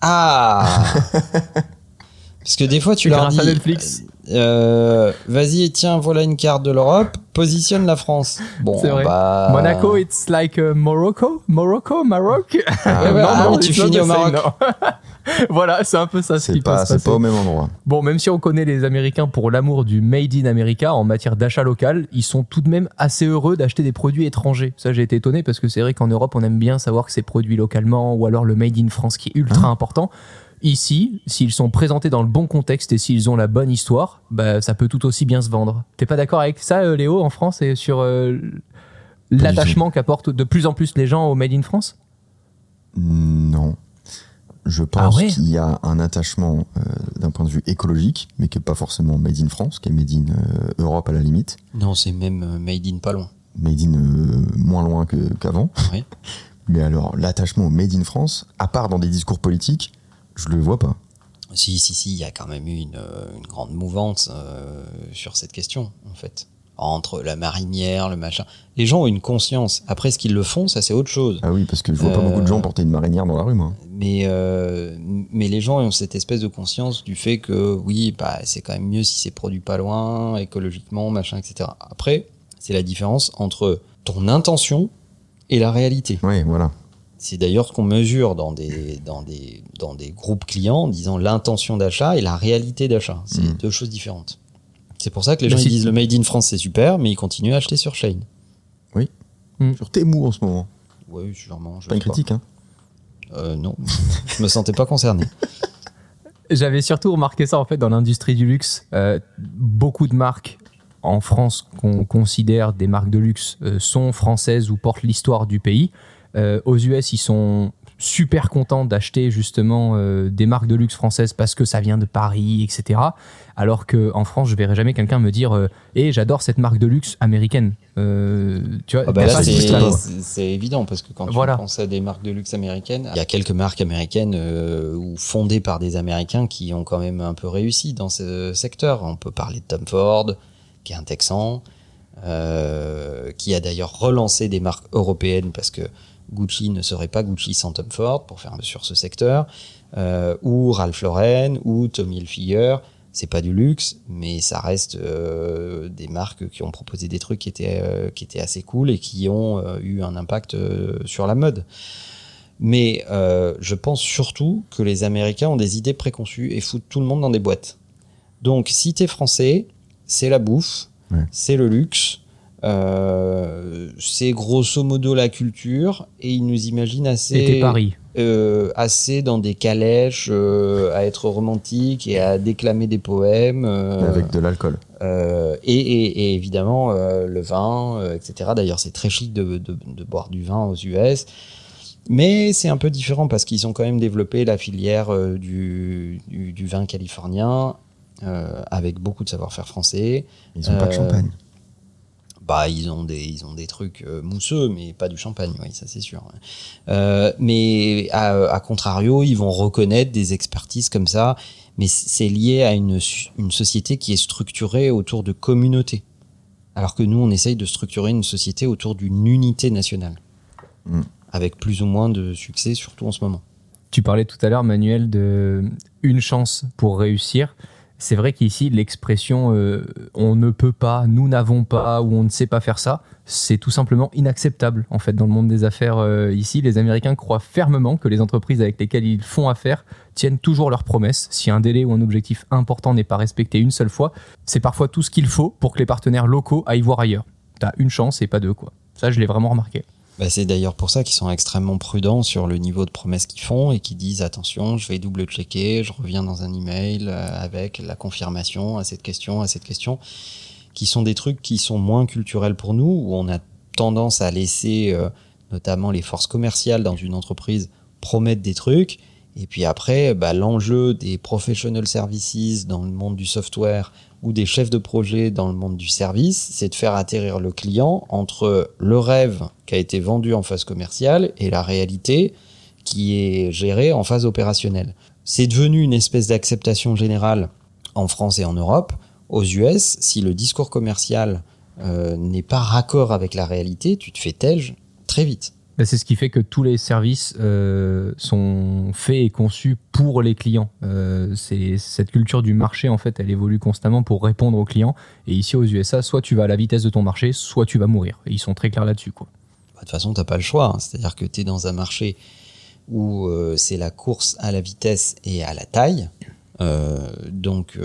Speaker 2: Ah Parce que des fois tu leur dis.
Speaker 1: Netflix.
Speaker 2: euh, Vas-y, tiens, voilà une carte de l'Europe, positionne la France. Bon,
Speaker 1: C'est vrai.
Speaker 2: bah.
Speaker 1: Monaco, it's like uh, Morocco, Morocco, Maroc?
Speaker 2: Ouais, ouais, ah oui, tu finis au Maroc.
Speaker 1: voilà, c'est un peu ça ce
Speaker 3: C'est
Speaker 1: qui
Speaker 3: pas, c'est pas au même endroit.
Speaker 1: Bon, même si on connaît les Américains pour l'amour du Made in America en matière d'achat local, ils sont tout de même assez heureux d'acheter des produits étrangers. Ça, j'ai été étonné parce que c'est vrai qu'en Europe, on aime bien savoir que c'est produit localement ou alors le Made in France qui est ultra important. Ici, s'ils sont présentés dans le bon contexte et s'ils ont la bonne histoire, bah, ça peut tout aussi bien se vendre. T'es pas d'accord avec ça, euh, Léo, en France et sur euh, l'attachement qu'apportent de plus en plus les gens au Made in France?
Speaker 3: Non. Je pense
Speaker 1: Ah ouais
Speaker 3: qu'il y a un attachement euh, d'un point de vue écologique, mais qui n'est pas forcément made in France, qui est made in euh, Europe à la limite,
Speaker 2: Non, c'est même euh, made in pas loin.
Speaker 3: made in euh, moins loin qu'avant.
Speaker 2: Oui.
Speaker 3: Mais alors, l'attachement au made in France, à part dans des discours politiques, je le vois pas.
Speaker 2: Si, si, si, il y a quand même eu une, une grande mouvance sur cette question, en fait. Entre la marinière, le machin. Les gens ont une conscience. Après, ce qu'ils le font, ça, c'est autre chose.
Speaker 3: Ah oui, parce que je vois pas
Speaker 2: Euh,
Speaker 3: beaucoup de gens porter une marinière dans la rue, moi.
Speaker 2: Mais, euh, mais les gens ont cette espèce de conscience du fait que, oui, bah, c'est quand même mieux si c'est produit pas loin, écologiquement, machin, etc. Après, c'est la différence entre ton intention et la réalité.
Speaker 3: Oui, voilà.
Speaker 2: C'est d'ailleurs ce qu'on mesure dans des, dans, des, dans des groupes clients en disant l'intention d'achat et la réalité d'achat. C'est
Speaker 3: Mm.
Speaker 2: deux choses différentes. C'est pour ça que les
Speaker 1: Mais
Speaker 2: gens ils disent le Made in France c'est super, mais ils continuent à acheter sur Shane.
Speaker 3: Sur Temu en ce moment.
Speaker 2: Oui, sûrement. je
Speaker 3: Pas une
Speaker 2: pas.
Speaker 3: critique, hein.
Speaker 2: Euh, non, je me sentais pas concerné.
Speaker 1: J'avais surtout remarqué ça en fait dans l'industrie du luxe. Euh, beaucoup de marques en France qu'on considère des marques de luxe euh, sont françaises ou portent l'histoire du pays. Euh, aux US, ils sont super contents d'acheter justement euh, des marques de luxe françaises parce que ça vient de Paris, etc. Alors que en France, je verrai jamais quelqu'un me dire euh, "Eh, j'adore cette marque de luxe américaine." Euh, tu vois,
Speaker 2: Ah bah c'est évident parce que quand
Speaker 1: Voilà.
Speaker 2: tu penses à des marques de luxe américaines, il y a quelques marques américaines ou fondées par des Américains qui ont quand même un peu réussi dans ce secteur. On peut parler de Tom Ford, qui est un Texan, qui a d'ailleurs relancé des marques européennes parce que Gucci ne serait pas Gucci sans Tom Ford pour faire sur ce secteur, euh, ou Ralph Lauren, ou Tommy Hilfiger. C'est pas du luxe, mais ça reste euh, des marques qui ont proposé des trucs qui étaient, euh, qui étaient assez cool et qui ont eu un impact sur la mode. Mais je pense surtout que les Américains ont des idées préconçues et foutent tout le monde dans des boîtes. Donc si t'es français, c'est la bouffe,
Speaker 3: Ouais.
Speaker 2: c'est le luxe, euh, c'est grosso modo la culture et ils nous imaginent assez
Speaker 1: C'était Paris.
Speaker 2: euh, assez dans des calèches, euh, à être romantique et à déclamer des poèmes. euh,
Speaker 3: Avec de l'alcool.
Speaker 2: euh, et, et- et évidemment, euh, le vin, euh, etc. D'ailleurs, c'est très chic de, de- de boire du vin aux US. Mais c'est un peu différent parce qu'ils ont quand même développé la filière euh, du, du- du vin californien euh, avec beaucoup de savoir-faire français.
Speaker 3: Ils ont pas de champagne.
Speaker 2: Bah, ils ont des, ils ont des trucs euh, mousseux, mais pas du champagne, oui, ça c'est sûr. Euh, mais à, à contrario, ils vont reconnaître des expertises comme ça, mais c'est lié à une, une société qui est structurée autour de communautés. Alors que nous, on essaye de structurer une société autour d'une unité nationale.
Speaker 3: Mm.
Speaker 2: Avec plus ou moins de succès, surtout en ce moment.
Speaker 1: Tu parlais tout à l'heure, Manuel, de une chance pour réussir. C'est vrai qu'ici, l'expression euh, on ne peut pas, nous n'avons pas ou on ne sait pas faire ça, c'est tout simplement inacceptable en fait dans le monde des affaires euh, ici. Les Américains croient fermement que les entreprises avec lesquelles ils font affaire tiennent toujours leurs promesses. Si un délai ou un objectif important n'est pas respecté une seule fois, c'est parfois tout ce qu'il faut pour que les partenaires locaux aillent voir ailleurs. T'as une chance et pas deux quoi. Ça, je l'ai vraiment remarqué.
Speaker 2: Bah, c'est d'ailleurs pour ça qu'ils sont extrêmement prudents sur le niveau de promesses qu'ils font et qui disent attention, je vais double-checker, je reviens dans un email euh, avec la confirmation à cette question, à cette question, qui sont des trucs qui sont moins culturels pour nous, où on a tendance à laisser euh, notamment les forces commerciales dans une entreprise promettre des trucs. Et puis après, bah, l'enjeu des professional services dans le monde du software ou des chefs de projet dans le monde du service, c'est de faire atterrir le client entre le rêve qui a été vendu en phase commerciale et la réalité qui est gérée en phase opérationnelle. C'est devenu une espèce d'acceptation générale en France et en Europe. Aux US, si le discours commercial euh, n'est pas raccord avec la réalité, tu te fais tège très vite.
Speaker 1: Bah, c'est ce qui fait que tous les services euh, sont faits et conçus pour les clients. Euh, c'est cette culture du marché en fait, elle évolue constamment pour répondre aux clients. Et ici aux USA, soit tu vas à la vitesse de ton marché, soit tu vas mourir. Et ils sont très clairs là-dessus.
Speaker 2: Bah, de toute façon, t'as pas le choix. hein. C'est-à-dire que tu es dans un marché où euh, c'est la course à la vitesse et à la taille. Donc,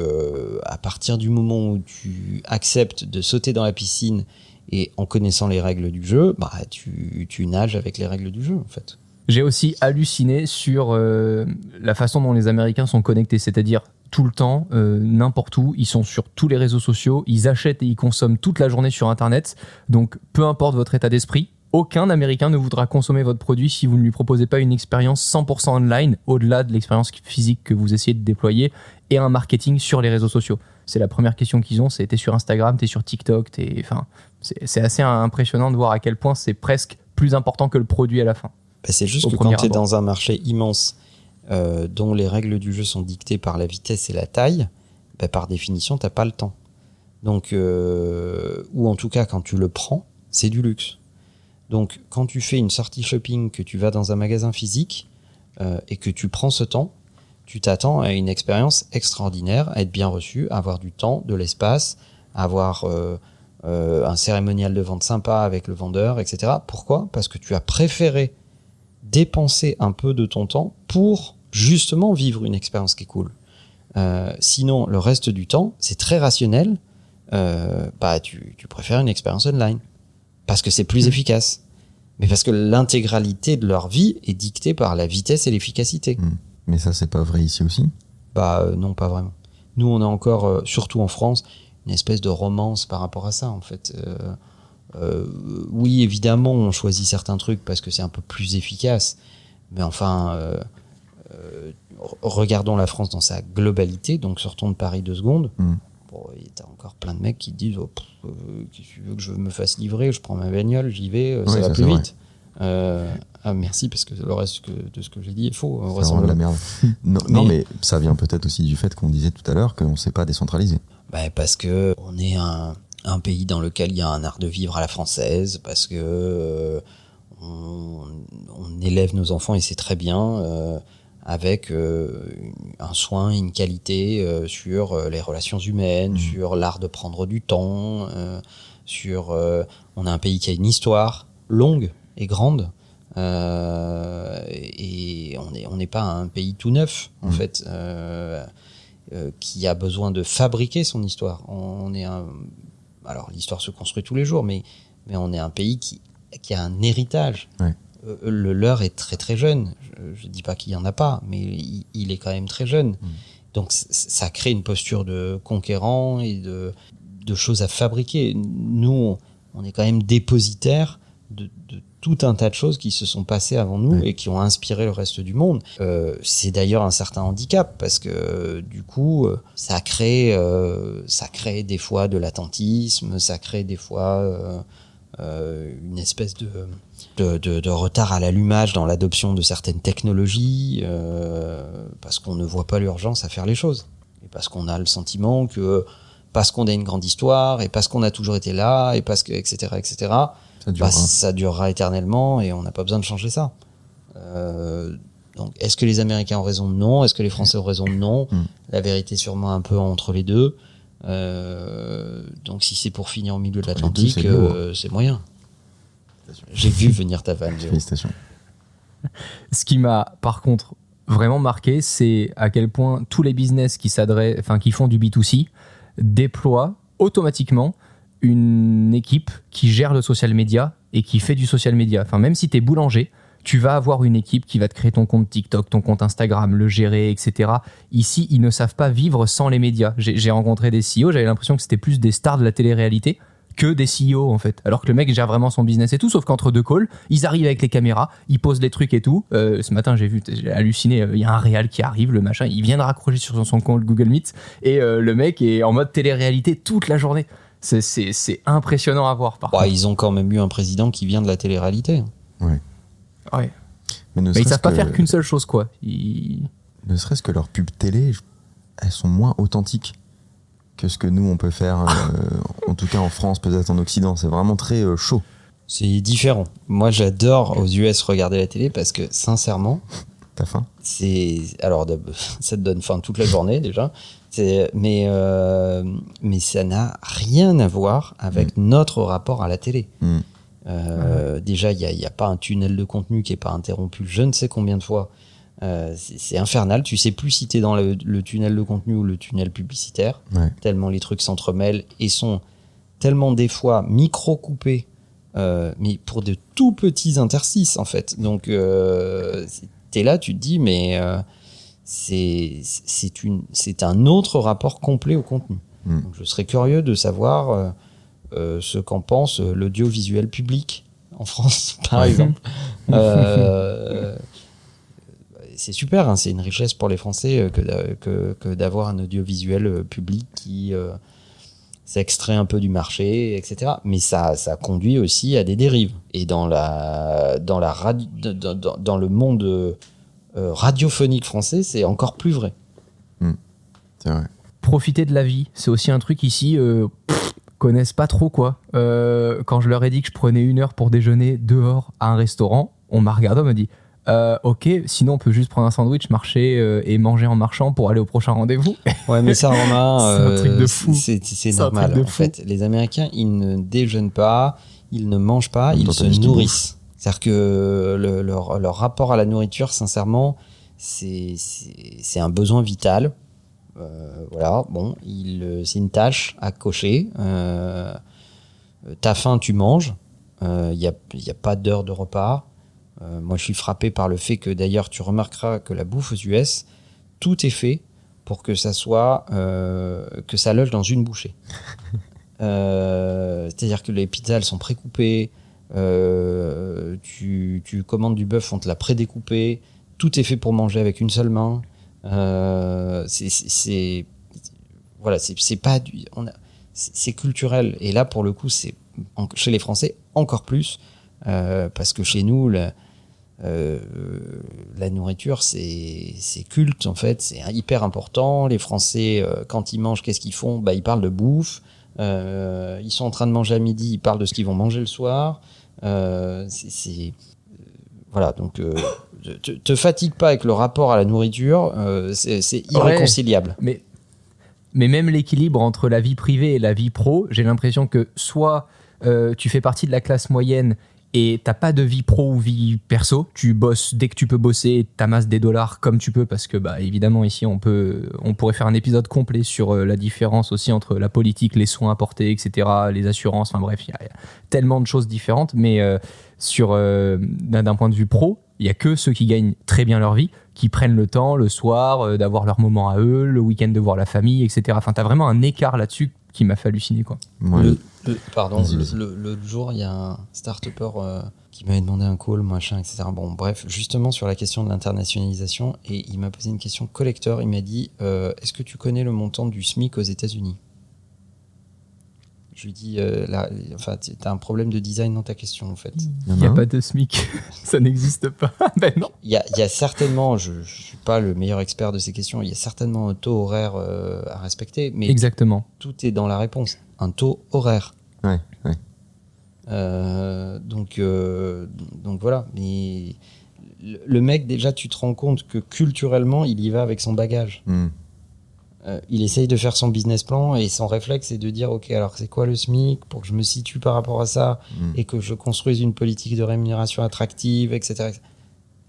Speaker 2: à partir du moment où tu acceptes de sauter dans la piscine et en connaissant les règles du jeu, bah, tu, nages avec les règles du jeu, en fait.
Speaker 1: J'ai aussi halluciné sur euh, la façon dont les Américains sont connectés, c'est-à-dire tout le temps, euh, n'importe où, ils sont sur tous les réseaux sociaux, ils achètent et ils consomment toute la journée sur Internet. Donc, peu importe votre état d'esprit, aucun Américain ne voudra consommer votre produit si vous ne lui proposez pas une expérience 100% online, au-delà de l'expérience physique que vous essayez de déployer, et un marketing sur les réseaux sociaux. C'est la première question qu'ils ont, c'est t'es sur Instagram, t'es sur TikTok, t'es, enfin, c'est assez impressionnant de voir à quel point c'est presque plus important que le produit à la fin.
Speaker 2: Bah, c'est juste que quand tu es dans un marché immense euh, dont les règles du jeu sont dictées par la vitesse et la taille, bah, par définition, t'as pas le temps. Donc, euh, ou en tout cas, quand tu le prends, c'est du luxe. Donc, quand tu fais une sortie shopping, que tu vas dans un magasin physique euh, et que tu prends ce temps, tu t'attends à une expérience extraordinaire, à être bien reçu, à avoir du temps, de l'espace, à avoir euh, un cérémonial de vente sympa avec le vendeur, etc. Pourquoi? Parce que tu as préféré dépenser un peu de ton temps pour justement vivre une expérience qui est cool. Euh, sinon, le reste du temps, c'est très rationnel. Euh, bah, tu, tu préfères une expérience online parce que c'est plus efficace. Mais parce que l'intégralité de leur vie est dictée par la vitesse et l'efficacité.
Speaker 3: Mais ça, c'est pas vrai ici aussi?
Speaker 2: Bah euh, non, pas vraiment. Nous, on a encore, surtout en France, une espèce de romance par rapport à ça, en fait. Euh, euh, oui, évidemment, on choisit certains trucs parce que c'est un peu plus efficace. Mais enfin, euh, euh, re- regardons la France dans sa globalité. Donc, sortons de Paris deux secondes.
Speaker 3: Mm.
Speaker 2: Bon, et t'as encore plein de mecs qui disent oh, pff, Qu'est-ce que tu veux que je me fasse livrer Je prends ma bagnole, j'y vais, ça
Speaker 3: Oui,
Speaker 2: va
Speaker 3: ça,
Speaker 2: plus
Speaker 3: c'est
Speaker 2: vite. Ah, merci, parce que le reste que- de ce que j'ai dit est faux.
Speaker 3: rend de la merde. non, non,
Speaker 2: Mais-
Speaker 3: mais ça vient peut-être aussi du fait qu'on disait tout à l'heure qu'on ne sait pas décentraliser.
Speaker 2: Bah, parce que on est un, un pays dans lequel il y a un art de vivre à la française, parce que euh, on, on élève nos enfants et c'est très bien euh, avec euh, un soin, une qualité euh, sur les relations humaines, sur l'art de prendre du temps, euh, sur on a un pays qui a une histoire longue et grande. et on n'est on n'est pas un pays tout neuf en fait euh, euh, qui a besoin de fabriquer son histoire. On est un, alors l'histoire se construit tous les jours, mais mais on est un pays qui qui a un héritage.
Speaker 3: Ouais.
Speaker 2: Euh, le leur est très très jeune. Je, je dis pas qu'il y en a pas, mais il, il est quand même très jeune. Donc c- ça crée une posture de conquérant et de de choses à fabriquer. Nous, on, on est quand même dépositaire de, de tout un tas de choses qui se sont passées avant nous et qui ont inspiré le reste du monde. Euh, c'est d'ailleurs un certain handicap parce que euh, du coup, euh, ça crée, euh, ça crée des fois de l'attentisme, ça crée des fois une espèce de, de, de- de retard à l'allumage dans l'adoption de certaines technologies parce qu'on ne voit pas l'urgence à faire les choses et parce qu'on a le sentiment que parce qu'on a une grande histoire et parce qu'on a toujours été là et parce que etc etc
Speaker 3: Ça durera.
Speaker 2: bah, ça durera éternellement et on n'a pas besoin de changer ça. Euh, donc, est-ce que les Américains ont raison? Non. Est-ce que les Français ont raison? Non.
Speaker 3: Mm.
Speaker 2: La vérité, sûrement un peu entre les deux. Euh, donc, si c'est pour finir au milieu de l'Atlantique,
Speaker 3: c'est lourd.
Speaker 2: euh, moyen. J'ai vu venir ta vanne.
Speaker 3: Félicitations.
Speaker 1: Ce qui m'a par contre vraiment marqué, c'est à quel point tous les business qui s'adressent, enfin qui font du B2C, déploient automatiquement une équipe qui gère le social media et qui fait du social media. Enfin, même si tu es boulanger, tu vas avoir une équipe qui va te créer ton compte TikTok, ton compte Instagram, le gérer, etc. Ici, ils ne savent pas vivre sans les médias. J'ai rencontré des CEO, j'avais l'impression que c'était plus des stars de la télé-réalité que des CEO en fait. Alors que le mec gère vraiment son business et tout, sauf qu'entre deux calls, ils arrivent avec les caméras, ils posent les trucs et tout. Euh, ce matin, j'ai vu, j'ai halluciné, euh, il y a un réal qui arrive, le machin, il vient de raccrocher sur son, son compte Google Meet et euh, le mec est en mode télé-réalité toute la journée. C'est- C'est c'est impressionnant à voir par
Speaker 2: Bah, ils ont quand même eu un président qui vient de la télé-réalité.
Speaker 1: Ouais.
Speaker 3: Mais, ne
Speaker 1: Mais ils savent pas faire qu'une seule chose quoi. Ils-
Speaker 3: Ne serait-ce que leurs pubs télé, elles sont moins authentiques que ce que nous on peut faire, euh, en tout cas en France, peut-être en Occident. C'est vraiment très euh, chaud.
Speaker 2: C'est différent. Moi, j'adore aux US regarder la télé parce que, sincèrement,
Speaker 3: T'as faim?
Speaker 2: c'est alors ça te donne faim toute la journée déjà mais euh, mais ça n'a rien à voir avec notre rapport à la télé.
Speaker 3: Mm.
Speaker 2: Euh, déjà il y a, pas un tunnel de contenu qui est pas interrompu je ne sais combien de fois. Euh, c'est infernal. Tu sais plus si t'es dans le, le tunnel de contenu ou le tunnel publicitaire.
Speaker 3: Ouais.
Speaker 2: tellement les trucs s'entremêlent et sont tellement des fois micro coupés euh, mais pour de tout petits interstices en fait. Donc c'est- t'es là tu te dis mais c'est c'est une c'est un autre rapport complet au contenu
Speaker 3: Mm.
Speaker 2: donc je serais curieux de savoir euh, euh, ce qu'en pense euh, l'audiovisuel public en France par exemple Euh, c'est super, hein, c'est une richesse pour les Français que, que, que d'avoir un audiovisuel public qui euh, s'extrait un peu du marché, etc. Mais ça, ça conduit aussi à des dérives. Et dans, la, dans, la dans- dans le monde euh, radiophonique français, c'est encore plus vrai.
Speaker 3: C'est vrai.
Speaker 1: profiter de la vie, c'est aussi un truc ici. Euh, pff, connaissent pas trop quoi. Euh, quand je leur ai dit que je prenais une heure pour déjeuner dehors à un restaurant, on m'a regardé, on m'a dit euh, ok, sinon on peut juste prendre un sandwich, marcher euh, et manger en marchant pour aller au prochain rendez-vous.
Speaker 2: Ouais, mais ça, Romain,
Speaker 1: C'est un truc de fou.
Speaker 2: C'est, c'est
Speaker 1: C'est un
Speaker 2: normal.
Speaker 1: truc de
Speaker 2: en
Speaker 1: fou.
Speaker 2: fait, les Américains, ils ne déjeunent pas, ils ne mangent pas, ils se nourrissent. C'est-à-dire que le- leur, leur rapport à la nourriture, sincèrement, c'est, un besoin vital. Euh, voilà, bon, euh, c'est une tâche à cocher. Euh, t'as faim, tu manges. Il n'y a, y a pas d'heure de repas. Euh, moi, je suis frappé par le fait que, d'ailleurs, tu remarqueras que la bouffe aux US, tout est fait pour que ça soit euh, que ça loge dans une bouchée. Euh, C'est-à-dire que les pizzas elles sont précoupées, euh, tu, commandes du bœuf, on te l'a prédécoupé, tout est fait pour manger avec une seule main. Euh, c'est- voilà, c'est pas c'est culturel et là pour le coup c'est chez les Français encore plus euh, parce que chez nous la, nourriture, c'est culte en fait, c'est hyper important. Les Français, quand ils mangent, qu'est-ce qu'ils font? Bah, Ils parlent de bouffe. Ils sont en train de manger à midi, ils parlent de ce qu'ils vont manger le soir. Euh, c'est- euh, voilà, donc euh, te, te fatigue pas avec le rapport à la nourriture, euh, c'est
Speaker 1: Ouais.
Speaker 2: irréconciliable.
Speaker 1: Mais, mais même l'équilibre entre la vie privée et la vie pro, j'ai l'impression que soit euh, tu fais partie de la classe moyenne et t'as pas de vie pro ou vie perso, tu bosses dès que tu peux bosser, t'amasses des dollars comme tu peux parce que bah évidemment ici on peut, on pourrait faire un épisode complet sur euh, la différence aussi entre la politique, les soins apportés, etc., les assurances, enfin bref, il y, a- tellement de choses différentes, mais euh, sur euh, d'un point de vue pro, il y a que ceux qui gagnent très bien leur vie qui prennent le temps le soir d'avoir leur moment à eux, le week-end de voir la famille, etc. Enfin, t'as vraiment un écart là-dessus qui m'a fait halluciner, quoi.
Speaker 3: Moi,
Speaker 2: Le- le- pardon, le- l'autre jour, il y a un start-upper euh, qui m'avait demandé un call, machin, etc. Bon, bref, justement sur la question de l'internationalisation, et il m'a posé une question collecteur. Il m'a dit euh, Est-ce que tu connais le montant du SMIC aux États-Unis? Je lui dis euh, là, Enfin, tu as un problème de design dans ta question, en fait.
Speaker 3: il
Speaker 1: n'y
Speaker 3: a
Speaker 1: pas de SMIC. Ça n'existe pas. ben non.
Speaker 2: Il y a, il y a certainement, je ne suis pas le meilleur expert de ces questions, il y a certainement un taux horaire euh, à respecter, mais
Speaker 1: Exactement.
Speaker 2: tout est dans la réponse. Un taux horaire.
Speaker 3: Ouais, ouais.
Speaker 2: Euh, donc, euh, donc voilà. Mais le, le mec, déjà, tu te rends compte que culturellement, il y va avec son bagage.
Speaker 3: Hmm.
Speaker 2: Euh, il essaye de faire son business plan et son réflexe, c'est de dire Ok, alors c'est quoi le SMIC pour que je me situe par rapport à ça
Speaker 3: Mm.
Speaker 2: et que je construise une politique de rémunération attractive, etc. etc.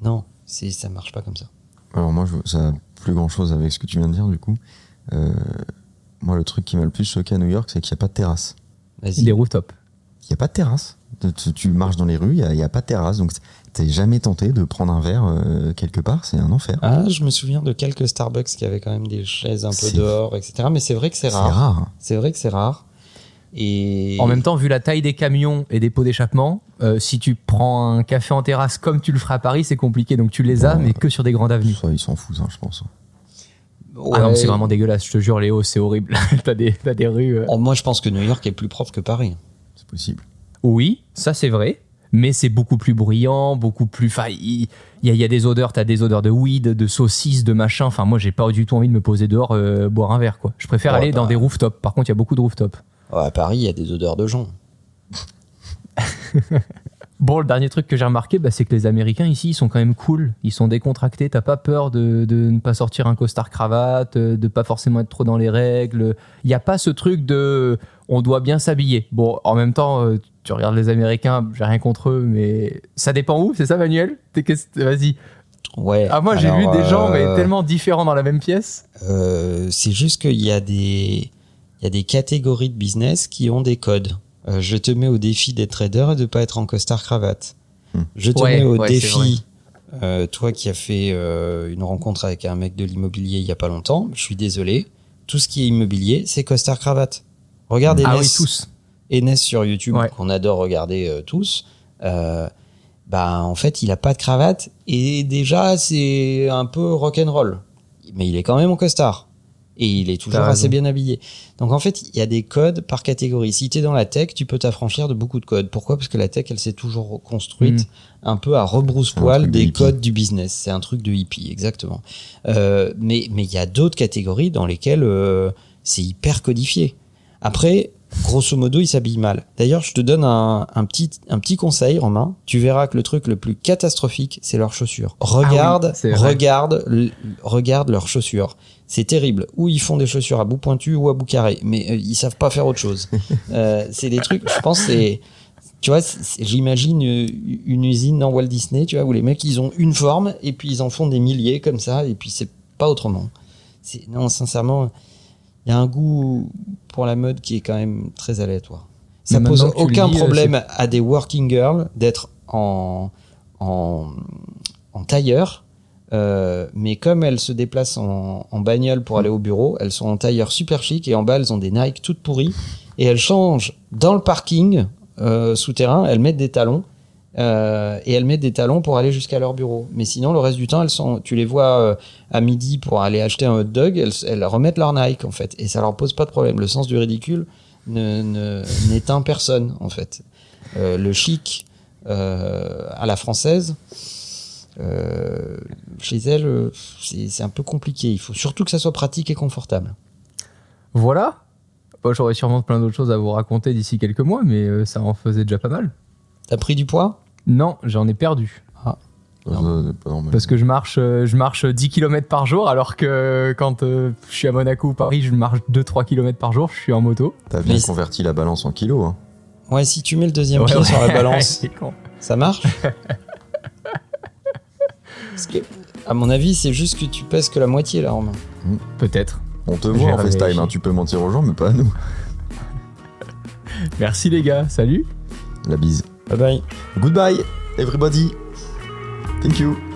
Speaker 2: Non, c'est, ça marche pas comme ça.
Speaker 3: Alors moi, je, ça a plus grand chose avec ce que tu viens de dire du coup. Euh, moi, le truc qui m'a le plus choqué à New York, c'est qu'il n'y a pas de terrasse.
Speaker 2: Vas-y.
Speaker 1: Des rooftops.
Speaker 3: Il n'y a pas de terrasse. Tu, tu marches dans les rues, il n'y a, pas de terrasse. Donc, t'es jamais tenté de prendre un verre euh, quelque part. C'est un enfer.
Speaker 2: Ah, je me souviens de quelques Starbucks qui avaient quand même des chaises un peu
Speaker 3: C'est-
Speaker 2: dehors, etc. Mais c'est vrai que c'est
Speaker 3: C'est
Speaker 2: rare.
Speaker 3: rare. hein.
Speaker 2: C'est vrai que c'est rare. Et
Speaker 1: En même temps, vu la taille des camions et des pots d'échappement, euh, si tu prends un café en terrasse comme tu le feras à Paris, c'est compliqué. Donc tu les as,
Speaker 3: Bon,
Speaker 1: mais que sur des grandes avenues.
Speaker 3: Ça, ils s'en foutent, hein, je pense.
Speaker 1: Ah non, c'est vraiment dégueulasse. Je te jure, Léo, c'est horrible. t'as des, des rues. euh,
Speaker 2: Oh, moi, je pense que New York est plus propre que Paris.
Speaker 3: C'est possible.
Speaker 1: Oui, ça c'est vrai. Mais c'est beaucoup plus bruyant, beaucoup plus. Enfin, il y, a- il y a des odeurs. T'as des odeurs de weed, de saucisses, de machin. Enfin, moi, j'ai pas du tout envie de me poser dehors euh, boire un verre. Quoi. Je préfère aller
Speaker 2: bah.
Speaker 1: dans des rooftops. Par contre, il y a beaucoup de rooftops.
Speaker 2: Oh, à Paris, il y a des odeurs de gens.
Speaker 1: Bon, le dernier truc que j'ai remarqué, bah, c'est que les Américains ici, ils sont quand même cool. Ils sont décontractés. T'as pas peur de, de ne pas sortir un costard cravate, euh, de pas forcément être trop dans les règles. Il n'y a pas ce truc de on doit bien s'habiller. Bon, en même temps, euh, tu regardes les Américains, j'ai rien contre eux, mais ça dépend où, c'est ça, Manuel? Vas-y.
Speaker 2: Ouais.
Speaker 1: Ah, moi, j'ai vu des gens, mais
Speaker 2: euh,
Speaker 1: tellement différents dans la même pièce.
Speaker 2: euh, c'est juste qu'il y a des, il y a des catégories de business qui ont des codes. Euh, je te mets au défi d'être trader et de pas être en costard cravate.
Speaker 3: Hmm.
Speaker 2: Je te
Speaker 1: Ouais,
Speaker 2: mets au
Speaker 1: ouais,
Speaker 2: défi, euh, toi qui as fait euh, une rencontre avec un mec de l'immobilier il y a pas longtemps. Je suis désolé. Tout ce qui est immobilier, c'est costard cravate. Regarde
Speaker 1: Ah oui, tous.
Speaker 2: Enes sur YouTube
Speaker 1: Ouais.
Speaker 2: qu'on adore regarder euh, tous. Euh, bah en fait, il a pas de cravate et déjà c'est un peu rock'n'roll. Mais il est quand même en costard et il est toujours assez bien habillé. Donc en fait, il y a des codes par catégorie. Si tu es dans la tech, tu peux t'affranchir de beaucoup de codes. Pourquoi? Parce que la tech, elle s'est toujours construite
Speaker 1: Mm.
Speaker 2: un peu à rebrousse-poil
Speaker 3: de
Speaker 2: des codes du business. C'est un truc de hippie, exactement. Euh, mais mais il y a d'autres catégories dans lesquelles euh, c'est hyper codifié. Après, grosso modo, ils s'habillent mal. D'ailleurs, je te donne un, un petit un petit conseil, Romain. Tu verras que le truc le plus catastrophique, c'est leurs chaussures. Regarde,
Speaker 1: Ah oui,
Speaker 2: regarde, l- regarde leurs chaussures. C'est terrible. Ou ils font des chaussures à bout pointu ou à bout carré, mais euh, ils savent pas faire autre chose. Euh, c'est des trucs. Je pense c'est tu vois, j'imagine euh, une usine dans Walt Disney, tu vois, où les mecs ils ont une forme et puis ils en font des milliers comme ça et puis c'est pas autrement. C'est non, sincèrement, il y a un goût pour la mode qui est quand même très aléatoire. Ça
Speaker 1: Mais
Speaker 2: pose aucun
Speaker 1: euh,
Speaker 2: problème à des working girls d'être en en, en tailleur. euh, mais comme elles se déplacent en, en bagnole pour aller au bureau, elles sont en tailleur super chic et en bas elles ont des Nike toutes pourries et elles changent dans le parking euh, souterrain, elles mettent des talons euh, et elles mettent des talons pour aller jusqu'à leur bureau. Mais sinon, le reste du temps, elles sont, tu les vois euh, à midi pour aller acheter un hot dog, elles, elles remettent leur Nike en fait, et ça leur pose pas de problème. Le sens du ridicule ne n'éteint personne en fait. Euh, le chic à la française. chez elles, c'est un peu compliqué. Il faut surtout que ça soit pratique et confortable.
Speaker 1: Voilà. Bon, J'aurais sûrement plein d'autres choses à vous raconter d'ici quelques mois, mais ça en faisait déjà pas mal.
Speaker 2: T'as pris du poids?
Speaker 1: Non, j'en ai perdu.
Speaker 3: Ça, c'est pas.
Speaker 1: Parce que je marche, euh, je marche 10 km par jour, alors que quand euh, je suis à Monaco ou Paris, je marche 2-3 km par jour, je suis en moto.
Speaker 3: T'as bien
Speaker 2: Mais-
Speaker 3: converti la balance en kilos. Hein.
Speaker 2: Ouais, si tu mets le deuxième
Speaker 1: Ouais,
Speaker 2: pied
Speaker 1: ouais.
Speaker 2: sur la balance,
Speaker 1: C'est con.
Speaker 2: Ça marche Parce que, à mon avis, c'est juste que tu pèses que la moitié là, Romain.
Speaker 1: Peut-être.
Speaker 3: On te voit en FaceTime, hein. tu peux mentir aux gens, mais pas à nous.
Speaker 1: Merci les gars, salut.
Speaker 3: La bise.
Speaker 2: Bye bye.
Speaker 3: Goodbye, everybody. Thank you.